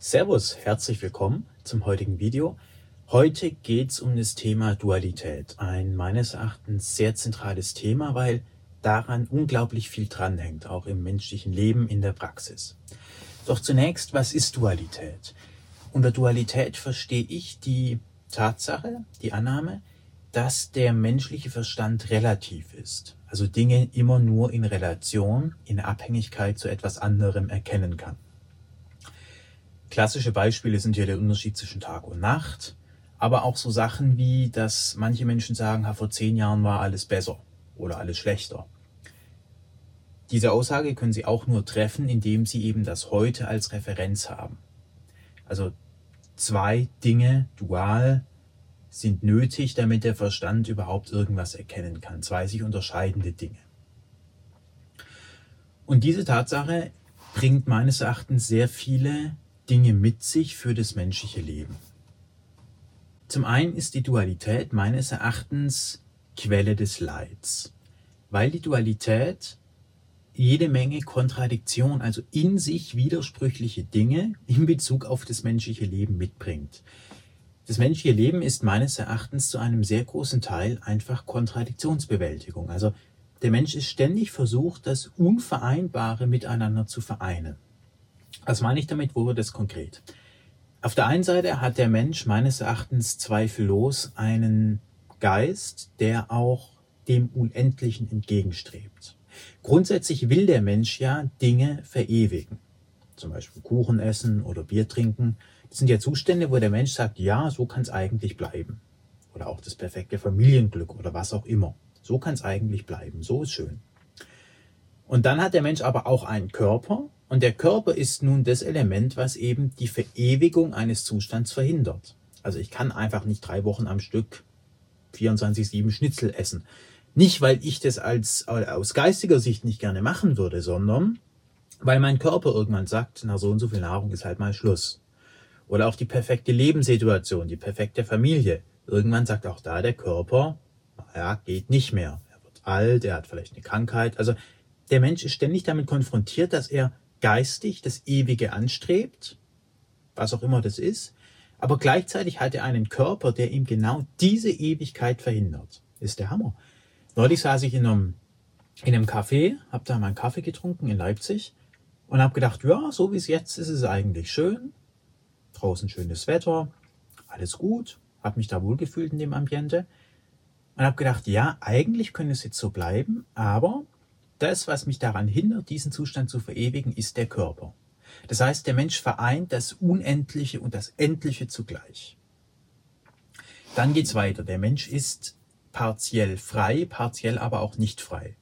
Servus, herzlich willkommen zum heutigen Video. Heute geht es um das Thema Dualität. Ein meines Erachtens sehr zentrales Thema, weil daran unglaublich viel dranhängt, auch im menschlichen Leben, in der Praxis. Doch zunächst, was ist Dualität? Unter Dualität verstehe ich die Tatsache, die Annahme, dass der menschliche Verstand relativ ist, also Dinge immer nur in Relation, in Abhängigkeit zu etwas anderem erkennen kann. Klassische Beispiele sind ja der Unterschied zwischen Tag und Nacht, aber auch so Sachen wie, dass manche Menschen sagen, vor zehn Jahren war alles besser oder alles schlechter. Diese Aussage können Sie auch nur treffen, indem Sie eben das Heute als Referenz haben. Also zwei Dinge dual sind nötig, damit der Verstand überhaupt irgendwas erkennen kann. Zwei sich unterscheidende Dinge. Und diese Tatsache bringt meines Erachtens sehr viele Dinge mit sich für das menschliche Leben. Zum einen ist die Dualität meines Erachtens Quelle des Leids, weil die Dualität jede Menge Kontradiktion, also in sich widersprüchliche Dinge in Bezug auf das menschliche Leben mitbringt. Das menschliche Leben ist meines Erachtens zu einem sehr großen Teil einfach Kontradiktionsbewältigung. Also der Mensch ist ständig versucht, das Unvereinbare miteinander zu vereinen. Was meine ich damit? Wo wird das konkret? Auf der einen Seite hat der Mensch meines Erachtens zweifellos einen Geist, der auch dem Unendlichen entgegenstrebt. Grundsätzlich will der Mensch ja Dinge verewigen. Zum Beispiel Kuchen essen oder Bier trinken. Das sind ja Zustände, wo der Mensch sagt, ja, so kann es eigentlich bleiben. Oder auch das perfekte Familienglück oder was auch immer. So kann es eigentlich bleiben. So ist schön. Und dann hat der Mensch aber auch einen Körper, und der Körper ist nun das Element, was eben die Verewigung eines Zustands verhindert. Also ich kann einfach nicht drei Wochen am Stück 24-7 Schnitzel essen. Nicht, weil ich das als, aus geistiger Sicht nicht gerne machen würde, sondern weil mein Körper irgendwann sagt, na so und so viel Nahrung ist halt mal Schluss. Oder auch die perfekte Lebenssituation, die perfekte Familie. Irgendwann sagt auch da der Körper, ja, geht nicht mehr. Er wird alt, er hat vielleicht eine Krankheit. Also der Mensch ist ständig damit konfrontiert, dass er geistig das Ewige anstrebt, was auch immer das ist, aber gleichzeitig hat er einen Körper, der ihm genau diese Ewigkeit verhindert. Ist der Hammer. Neulich saß ich in einem, in einem Café, habe da meinen Kaffee getrunken in Leipzig und habe gedacht, ja, so wie es jetzt ist, ist es eigentlich schön. Draußen schönes Wetter, alles gut, habe mich da wohlgefühlt in dem Ambiente und habe gedacht, ja, eigentlich könnte es jetzt so bleiben, aber das, was mich daran hindert, diesen Zustand zu verewigen, ist der Körper. Das heißt, der Mensch vereint das Unendliche und das Endliche zugleich. Dann geht's weiter. Der Mensch ist partiell frei, partiell aber auch nicht frei.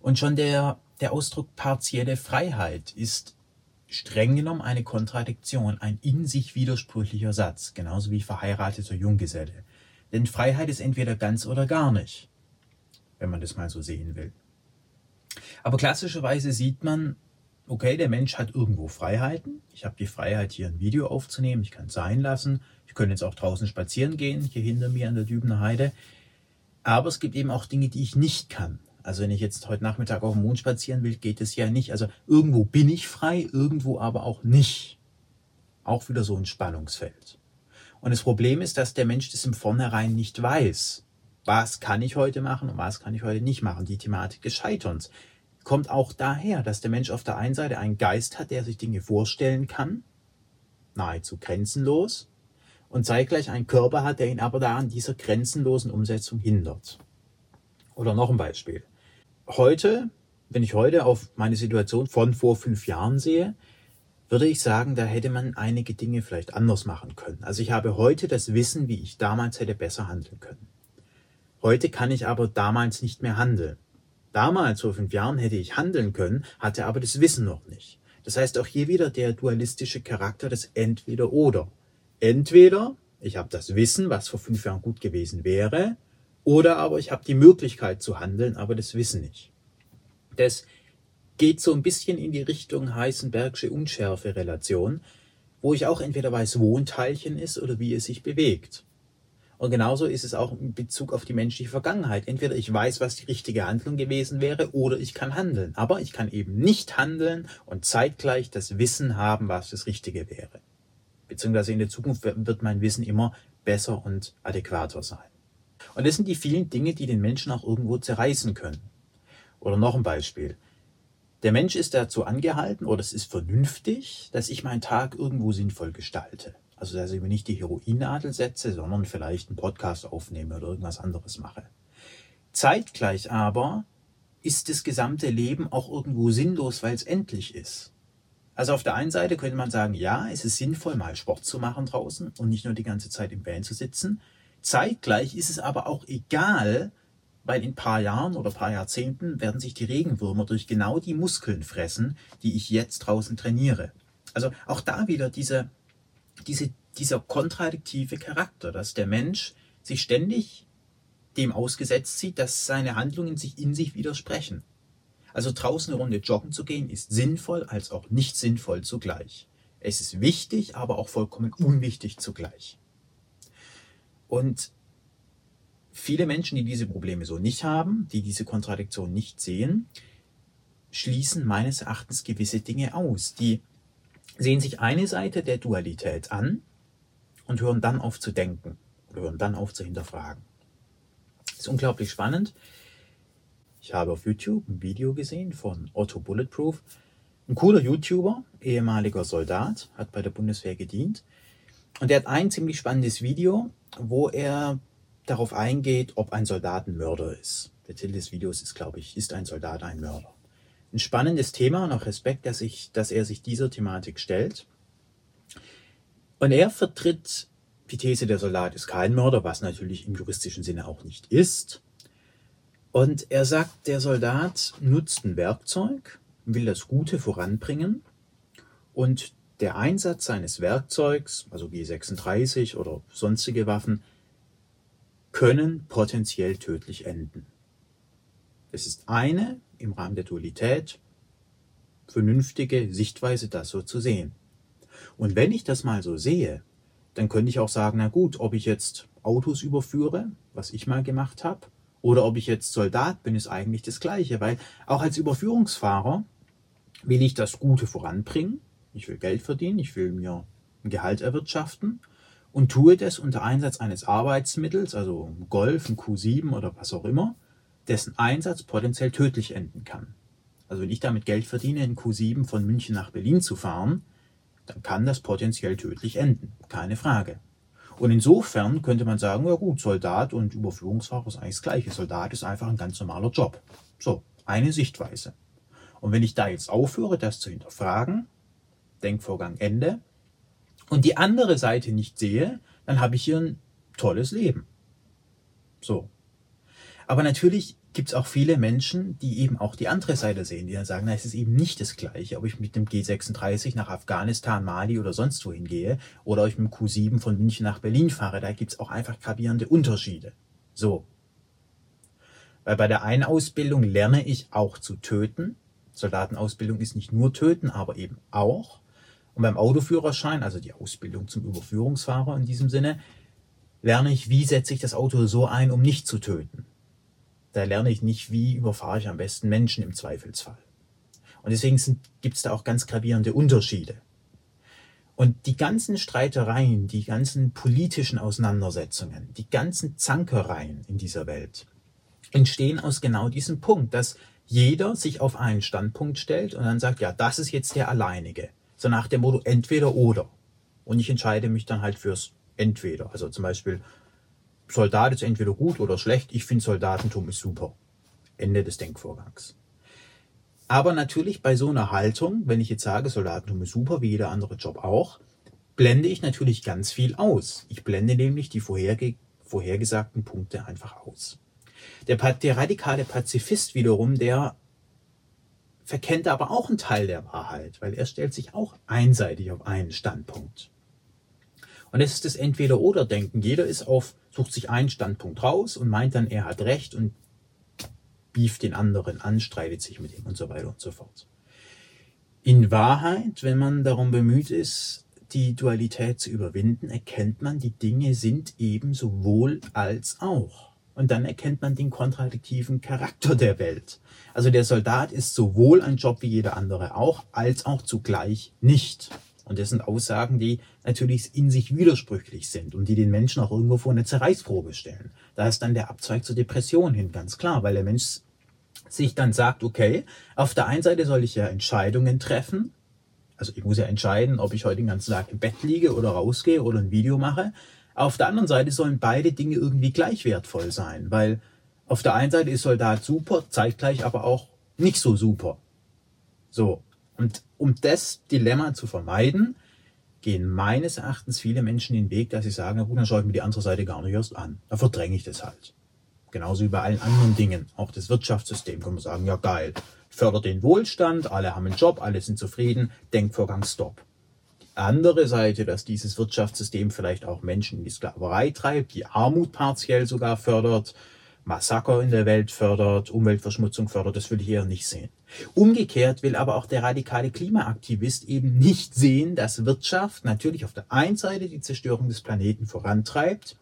Und schon der, der Ausdruck partielle Freiheit ist streng genommen eine Kontradiktion, ein in sich widersprüchlicher Satz, genauso wie verheirateter Junggeselle. Denn Freiheit ist entweder ganz oder gar nicht, wenn man das mal so sehen will. Aber klassischerweise sieht man, okay, der Mensch hat irgendwo Freiheiten. Ich habe die Freiheit, hier ein Video aufzunehmen. Ich kann es sein lassen. Ich könnte jetzt auch draußen spazieren gehen, hier hinter mir an der Dübener Heide. Aber es gibt eben auch Dinge, die ich nicht kann. Also wenn ich jetzt heute Nachmittag auf dem Mond spazieren will, geht es ja nicht. Also irgendwo bin ich frei, irgendwo aber auch nicht. Auch wieder so ein Spannungsfeld. Und das Problem ist, dass der Mensch das im Vornherein nicht weiß. Was kann ich heute machen und was kann ich heute nicht machen? Die Thematik des Scheiterns kommt auch daher, dass der Mensch auf der einen Seite einen Geist hat, der sich Dinge vorstellen kann, nahezu grenzenlos, und zeitgleich einen Körper hat, der ihn aber da an dieser grenzenlosen Umsetzung hindert. Oder noch ein Beispiel. Heute, wenn ich heute auf meine Situation von vor fünf Jahren sehe, würde ich sagen, da hätte man einige Dinge vielleicht anders machen können. Also ich habe heute das Wissen, wie ich damals hätte besser handeln können. Heute kann ich aber damals nicht mehr handeln. Damals, vor fünf Jahren, hätte ich handeln können, hatte aber das Wissen noch nicht. Das heißt auch hier wieder der dualistische Charakter des Entweder-Oder. Entweder ich habe das Wissen, was vor fünf Jahren gut gewesen wäre, oder aber ich habe die Möglichkeit zu handeln, aber das Wissen nicht. Das geht so ein bisschen in die Richtung Heisenbergsche Unschärfe-Relation, wo ich auch entweder weiß, wo ein Teilchen ist oder wie es sich bewegt. Und genauso ist es auch in Bezug auf die menschliche Vergangenheit. Entweder ich weiß, was die richtige Handlung gewesen wäre, oder ich kann handeln. Aber ich kann eben nicht handeln und zeitgleich das Wissen haben, was das Richtige wäre. beziehungsweise in der Zukunft wird mein Wissen immer besser und adäquater sein. Und das sind die vielen Dinge, die den Menschen auch irgendwo zerreißen können. Oder noch ein Beispiel. Der Mensch ist dazu angehalten, oder es ist vernünftig, dass ich meinen Tag irgendwo sinnvoll gestalte. Also, dass ich mir nicht die Heroinnadel setze, sondern vielleicht einen Podcast aufnehme oder irgendwas anderes mache. Zeitgleich aber ist das gesamte Leben auch irgendwo sinnlos, weil es endlich ist. Also auf der einen Seite könnte man sagen, ja, es ist sinnvoll, mal Sport zu machen draußen und nicht nur die ganze Zeit im Van zu sitzen. Zeitgleich ist es aber auch egal, weil in ein paar Jahren oder ein paar Jahrzehnten werden sich die Regenwürmer durch genau die Muskeln fressen, die ich jetzt draußen trainiere. Also auch da wieder diese, diese, dieser kontradiktive Charakter, dass der Mensch sich ständig dem ausgesetzt sieht, dass seine Handlungen sich in sich widersprechen. Also draußen eine Runde joggen zu gehen ist sinnvoll als auch nicht sinnvoll zugleich. Es ist wichtig, aber auch vollkommen unwichtig zugleich. Und viele Menschen, die diese Probleme so nicht haben, die diese Kontradiktion nicht sehen, schließen meines Erachtens gewisse Dinge aus. Die sehen sich eine Seite der Dualität an und hören dann auf zu denken oder hören dann auf zu hinterfragen. Das ist unglaublich spannend. Ich habe auf YouTube ein Video gesehen von Otto Bulletproof. Ein cooler YouTuber, ehemaliger Soldat, hat bei der Bundeswehr gedient. Und der hat ein ziemlich spannendes Video, wo er darauf eingeht, ob ein Soldat ein Mörder ist. Der Titel des Videos ist, glaube ich, ist ein Soldat ein Mörder? Ein spannendes Thema und auch Respekt, dass, ich, dass er sich dieser Thematik stellt. Und er vertritt die These, der Soldat ist kein Mörder, was natürlich im juristischen Sinne auch nicht ist. Und er sagt, der Soldat nutzt ein Werkzeug, will das Gute voranbringen und der Einsatz seines Werkzeugs, also G36 oder sonstige Waffen, können potenziell tödlich enden. Es ist eine im Rahmen der Dualität vernünftige Sichtweise, das so zu sehen. Und wenn ich das mal so sehe, dann könnte ich auch sagen, na gut, ob ich jetzt Autos überführe, was ich mal gemacht habe, oder ob ich jetzt Soldat bin, ist eigentlich das Gleiche, weil auch als Überführungsfahrer will ich das Gute voranbringen, ich will Geld verdienen, ich will mir ein Gehalt erwirtschaften und tue das unter Einsatz eines Arbeitsmittels, also Golf, ein Q7 oder was auch immer, dessen Einsatz potenziell tödlich enden kann. Also wenn ich damit Geld verdiene, in Q7 von München nach Berlin zu fahren, dann kann das potenziell tödlich enden. Keine Frage. Und insofern könnte man sagen, ja gut, Soldat und Überführungsfahrer ist eigentlich das gleiche. Soldat ist einfach ein ganz normaler Job. So, eine Sichtweise. Und wenn ich da jetzt aufhöre, das zu hinterfragen, Denkvorgang Ende, und die andere Seite nicht sehe, dann habe ich hier ein tolles Leben. So. Aber natürlich gibt es auch viele Menschen, die eben auch die andere Seite sehen, die dann sagen, na, es ist eben nicht das Gleiche, ob ich mit dem G36 nach Afghanistan, Mali oder sonst wohin gehe oder ob ich mit dem Q7 von München nach Berlin fahre. Da gibt es auch einfach gravierende Unterschiede. So. Weil bei der einen Ausbildung lerne ich auch zu töten. Soldatenausbildung ist nicht nur töten, aber eben auch. Und beim Autoführerschein, also die Ausbildung zum Überführungsfahrer in diesem Sinne, lerne ich, wie setze ich das Auto so ein, um nicht zu töten. Da lerne ich nicht, wie überfahre ich am besten Menschen im Zweifelsfall. Und deswegen gibt es da auch ganz gravierende Unterschiede. Und die ganzen Streitereien, die ganzen politischen Auseinandersetzungen, die ganzen Zankereien in dieser Welt entstehen aus genau diesem Punkt, dass jeder sich auf einen Standpunkt stellt und dann sagt, ja, das ist jetzt der alleinige. So nach dem Motto entweder oder. Und ich entscheide mich dann halt fürs entweder. Also zum Beispiel, Soldat ist entweder gut oder schlecht. Ich finde Soldatentum ist super. Ende des Denkvorgangs. Aber natürlich bei so einer Haltung, wenn ich jetzt sage, Soldatentum ist super, wie jeder andere Job auch, blende ich natürlich ganz viel aus. Ich blende nämlich die vorherge vorhergesagten Punkte einfach aus. Der, der radikale Pazifist wiederum, der verkennt aber auch einen Teil der Wahrheit, weil er stellt sich auch einseitig auf einen Standpunkt. Und es ist das Entweder-Oder-Denken. Jeder ist auf, sucht sich einen Standpunkt raus und meint dann, er hat Recht und bieft den anderen an, streitet sich mit ihm und so weiter und so fort. In Wahrheit, wenn man darum bemüht ist, die Dualität zu überwinden, erkennt man, die Dinge sind eben sowohl als auch. Und dann erkennt man den kontradiktiven Charakter der Welt. Also der Soldat ist sowohl ein Job wie jeder andere auch, als auch zugleich nicht. Und das sind Aussagen, die natürlich in sich widersprüchlich sind und die den Menschen auch irgendwo vor eine Zerreißprobe stellen. Da ist dann der Abzweig zur Depression hin, ganz klar, weil der Mensch sich dann sagt, okay, auf der einen Seite soll ich ja Entscheidungen treffen, also ich muss ja entscheiden, ob ich heute den ganzen Tag im Bett liege oder rausgehe oder ein Video mache. Auf der anderen Seite sollen beide Dinge irgendwie gleich wertvoll sein, weil auf der einen Seite ist Soldat super, zeitgleich aber auch nicht so super. So. Und um das Dilemma zu vermeiden, gehen meines Erachtens viele Menschen den Weg, dass sie sagen, na gut, dann schaue ich mir die andere Seite gar nicht erst an. Da verdränge ich das halt. Genauso wie bei allen anderen Dingen. Auch das Wirtschaftssystem kann man sagen, ja geil, fördert den Wohlstand, alle haben einen Job, alle sind zufrieden, Denkvorgang Stop. Die andere Seite, dass dieses Wirtschaftssystem vielleicht auch Menschen in die Sklaverei treibt, die Armut partiell sogar fördert, Massaker in der Welt fördert, Umweltverschmutzung fördert, das will ich eher nicht sehen. Umgekehrt will aber auch der radikale Klimaaktivist eben nicht sehen, dass Wirtschaft natürlich auf der einen Seite die Zerstörung des Planeten vorantreibt,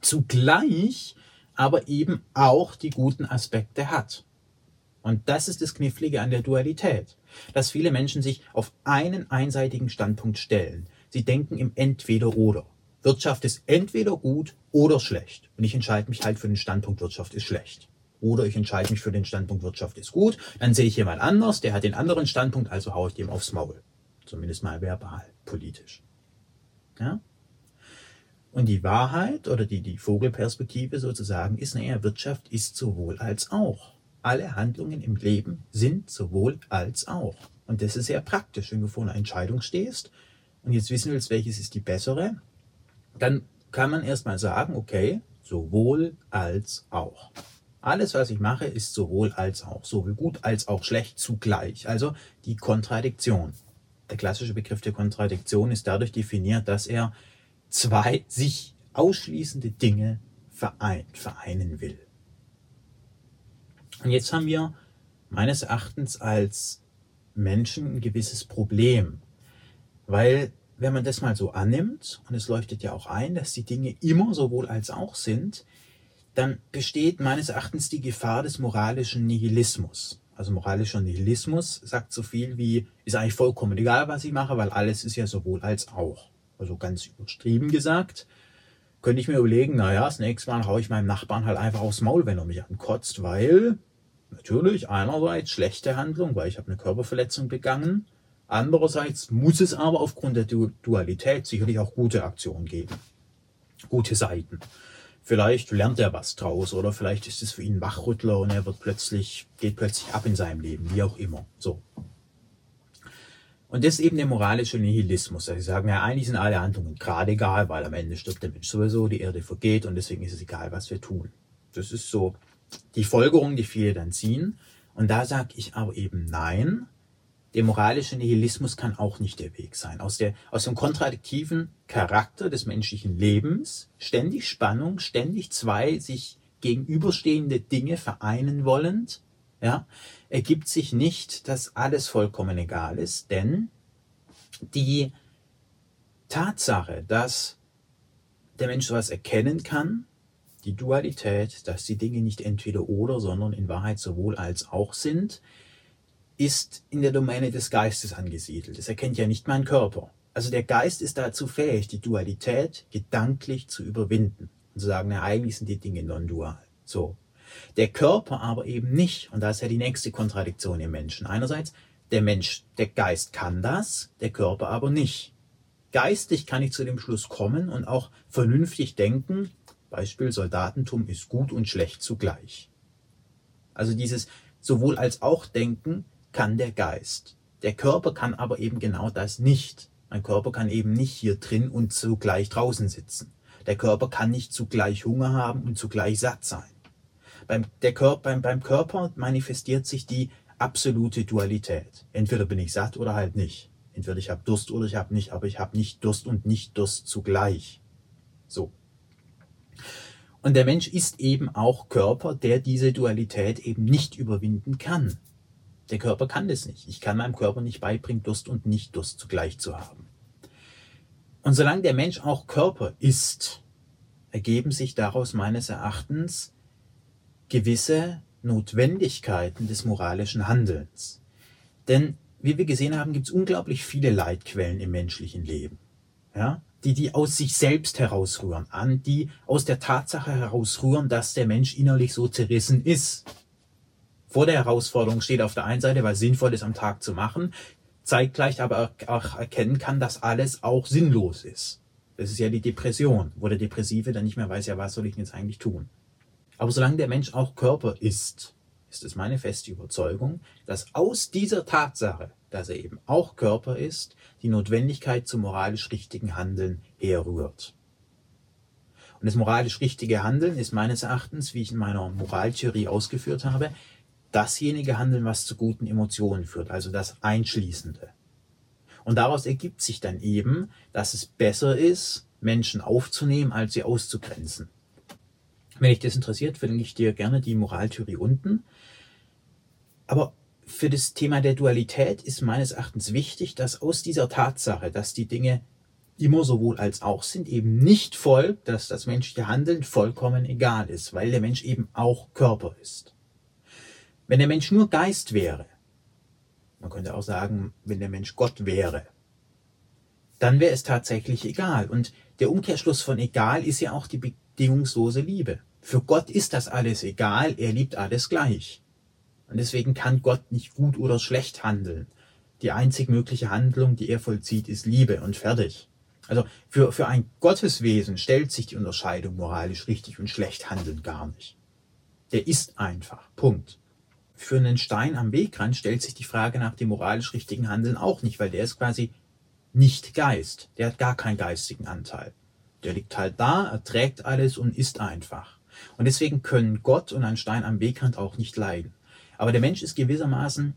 zugleich aber eben auch die guten Aspekte hat. Und das ist das Knifflige an der Dualität, dass viele Menschen sich auf einen einseitigen Standpunkt stellen. Sie denken im Entweder-Oder. Wirtschaft ist entweder gut oder schlecht. Und ich entscheide mich halt für den Standpunkt Wirtschaft ist schlecht. Oder ich entscheide mich für den Standpunkt Wirtschaft ist gut. Dann sehe ich jemand anders, der hat den anderen Standpunkt, also haue ich dem aufs Maul. Zumindest mal verbal, politisch. Ja? Und die Wahrheit oder die, die Vogelperspektive sozusagen ist, naja, Wirtschaft ist sowohl als auch. Alle Handlungen im Leben sind sowohl als auch. Und das ist sehr praktisch, wenn du vor einer Entscheidung stehst und jetzt wissen willst, welches ist die bessere, dann kann man erstmal sagen, okay, sowohl als auch. Alles, was ich mache, ist sowohl als auch, sowohl gut als auch schlecht zugleich. Also die Kontradiktion. Der klassische Begriff der Kontradiktion ist dadurch definiert, dass er zwei sich ausschließende Dinge vereint, vereinen will. Und jetzt haben wir meines Erachtens als Menschen ein gewisses Problem, weil wenn man das mal so annimmt, und es leuchtet ja auch ein, dass die Dinge immer sowohl als auch sind, dann besteht meines Erachtens die Gefahr des moralischen Nihilismus. Also moralischer Nihilismus sagt so viel wie, ist eigentlich vollkommen egal, was ich mache, weil alles ist ja sowohl als auch. Also ganz übertrieben gesagt, könnte ich mir überlegen, naja, das nächste Mal haue ich meinem Nachbarn halt einfach aufs Maul, wenn er mich ankotzt, weil natürlich einerseits schlechte Handlung, weil ich habe eine Körperverletzung begangen, Andererseits muss es aber aufgrund der Dualität sicherlich auch gute Aktionen geben. Gute Seiten. Vielleicht lernt er was draus oder vielleicht ist es für ihn ein Wachrüttler und er wird plötzlich, geht plötzlich ab in seinem Leben, wie auch immer. So. Und das ist eben der moralische Nihilismus. Also sie sagen, ja, eigentlich sind alle Handlungen gerade egal, weil am Ende stirbt der Mensch sowieso, die Erde vergeht und deswegen ist es egal, was wir tun. Das ist so die Folgerung, die viele dann ziehen. Und da sage ich aber eben nein, der moralische Nihilismus kann auch nicht der Weg sein. Aus, der, aus dem kontradiktiven Charakter des menschlichen Lebens, ständig Spannung, ständig zwei sich gegenüberstehende Dinge vereinen wollend, ja, ergibt sich nicht, dass alles vollkommen egal ist, denn die Tatsache, dass der Mensch sowas erkennen kann, die Dualität, dass die Dinge nicht entweder oder, sondern in Wahrheit sowohl als auch sind, ist in der Domäne des Geistes angesiedelt. Es erkennt ja nicht mein Körper. Also der Geist ist dazu fähig, die Dualität gedanklich zu überwinden und zu sagen, na, eigentlich sind die Dinge non-dual. So. Der Körper aber eben nicht. Und da ist ja die nächste Kontradiktion im Menschen. Einerseits, der Mensch, der Geist kann das, der Körper aber nicht. Geistig kann ich zu dem Schluss kommen und auch vernünftig denken. Beispiel Soldatentum ist gut und schlecht zugleich. Also dieses sowohl als auch Denken kann der Geist. Der Körper kann aber eben genau das nicht. Mein Körper kann eben nicht hier drin und zugleich draußen sitzen. Der Körper kann nicht zugleich Hunger haben und zugleich satt sein. Beim, der Körper, beim, beim Körper manifestiert sich die absolute Dualität. Entweder bin ich satt oder halt nicht. Entweder ich habe Durst oder ich habe nicht, aber ich habe nicht Durst und nicht Durst zugleich. So. Und der Mensch ist eben auch Körper, der diese Dualität eben nicht überwinden kann. Der Körper kann das nicht. Ich kann meinem Körper nicht beibringen, Durst und Nicht-Durst zugleich zu haben. Und solange der Mensch auch Körper ist, ergeben sich daraus meines Erachtens gewisse Notwendigkeiten des moralischen Handelns. Denn wie wir gesehen haben, gibt es unglaublich viele Leitquellen im menschlichen Leben. Ja? Die, die aus sich selbst herausrühren, an die aus der Tatsache herausrühren, dass der Mensch innerlich so zerrissen ist. Vor der Herausforderung steht auf der einen Seite, was sinnvoll ist am Tag zu machen, zeitgleich aber auch erkennen kann, dass alles auch sinnlos ist. Das ist ja die Depression, wo der Depressive dann nicht mehr weiß, ja, was soll ich jetzt eigentlich tun? Aber solange der Mensch auch Körper ist, ist es meine feste Überzeugung, dass aus dieser Tatsache, dass er eben auch Körper ist, die Notwendigkeit zum moralisch richtigen Handeln herrührt. Und das moralisch richtige Handeln ist meines Erachtens, wie ich in meiner Moraltheorie ausgeführt habe, dasjenige Handeln, was zu guten Emotionen führt, also das Einschließende. Und daraus ergibt sich dann eben, dass es besser ist, Menschen aufzunehmen, als sie auszugrenzen. Wenn dich das interessiert, verlinke ich dir gerne die Moraltheorie unten. Aber für das Thema der Dualität ist meines Erachtens wichtig, dass aus dieser Tatsache, dass die Dinge immer sowohl als auch sind, eben nicht folgt, dass das menschliche Handeln vollkommen egal ist, weil der Mensch eben auch Körper ist. Wenn der Mensch nur Geist wäre, man könnte auch sagen, wenn der Mensch Gott wäre, dann wäre es tatsächlich egal. Und der Umkehrschluss von egal ist ja auch die bedingungslose Liebe. Für Gott ist das alles egal, er liebt alles gleich. Und deswegen kann Gott nicht gut oder schlecht handeln. Die einzig mögliche Handlung, die er vollzieht, ist Liebe und fertig. Also für, für ein Gotteswesen stellt sich die Unterscheidung moralisch richtig und schlecht handeln gar nicht. Der ist einfach. Punkt. Für einen Stein am Wegrand stellt sich die Frage nach dem moralisch richtigen Handeln auch nicht, weil der ist quasi nicht Geist. Der hat gar keinen geistigen Anteil. Der liegt halt da, erträgt alles und ist einfach. Und deswegen können Gott und ein Stein am Wegrand auch nicht leiden. Aber der Mensch ist gewissermaßen,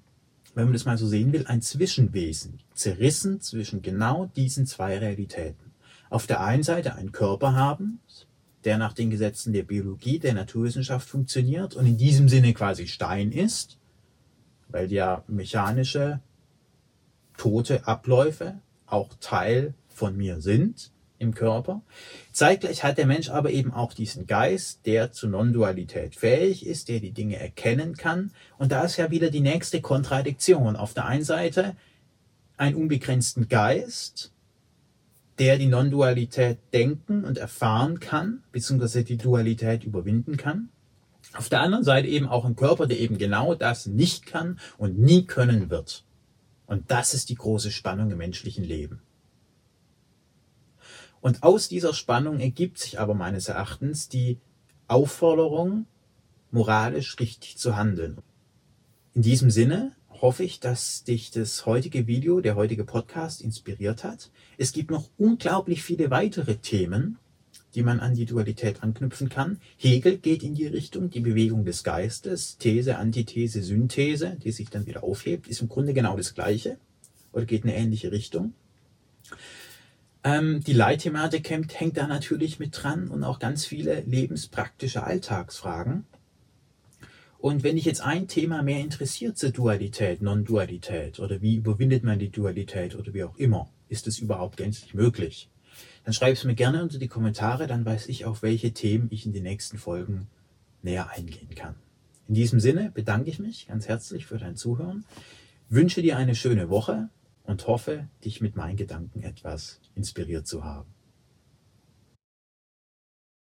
wenn man das mal so sehen will, ein Zwischenwesen, zerrissen zwischen genau diesen zwei Realitäten. Auf der einen Seite einen Körper haben, der nach den Gesetzen der Biologie, der Naturwissenschaft funktioniert und in diesem Sinne quasi Stein ist, weil ja mechanische, tote Abläufe auch Teil von mir sind im Körper. Zeitgleich hat der Mensch aber eben auch diesen Geist, der zu Non-Dualität fähig ist, der die Dinge erkennen kann. Und da ist ja wieder die nächste Kontradiktion. Auf der einen Seite einen unbegrenzten Geist, der die Non-Dualität denken und erfahren kann, beziehungsweise die Dualität überwinden kann. Auf der anderen Seite eben auch ein Körper, der eben genau das nicht kann und nie können wird. Und das ist die große Spannung im menschlichen Leben. Und aus dieser Spannung ergibt sich aber meines Erachtens die Aufforderung, moralisch richtig zu handeln. In diesem Sinne hoffe ich, dass dich das heutige Video, der heutige Podcast inspiriert hat. Es gibt noch unglaublich viele weitere Themen, die man an die Dualität anknüpfen kann. Hegel geht in die Richtung, die Bewegung des Geistes, These, Antithese, Synthese, die sich dann wieder aufhebt, ist im Grunde genau das Gleiche oder geht in eine ähnliche Richtung. Ähm, die Leitthematik hängt, hängt da natürlich mit dran und auch ganz viele lebenspraktische Alltagsfragen. Und wenn dich jetzt ein Thema mehr interessiert zur Dualität, Non-Dualität oder wie überwindet man die Dualität oder wie auch immer, ist es überhaupt gänzlich möglich, dann schreib es mir gerne unter die Kommentare, dann weiß ich, auf welche Themen ich in den nächsten Folgen näher eingehen kann. In diesem Sinne bedanke ich mich ganz herzlich für dein Zuhören, wünsche dir eine schöne Woche und hoffe, dich mit meinen Gedanken etwas inspiriert zu haben.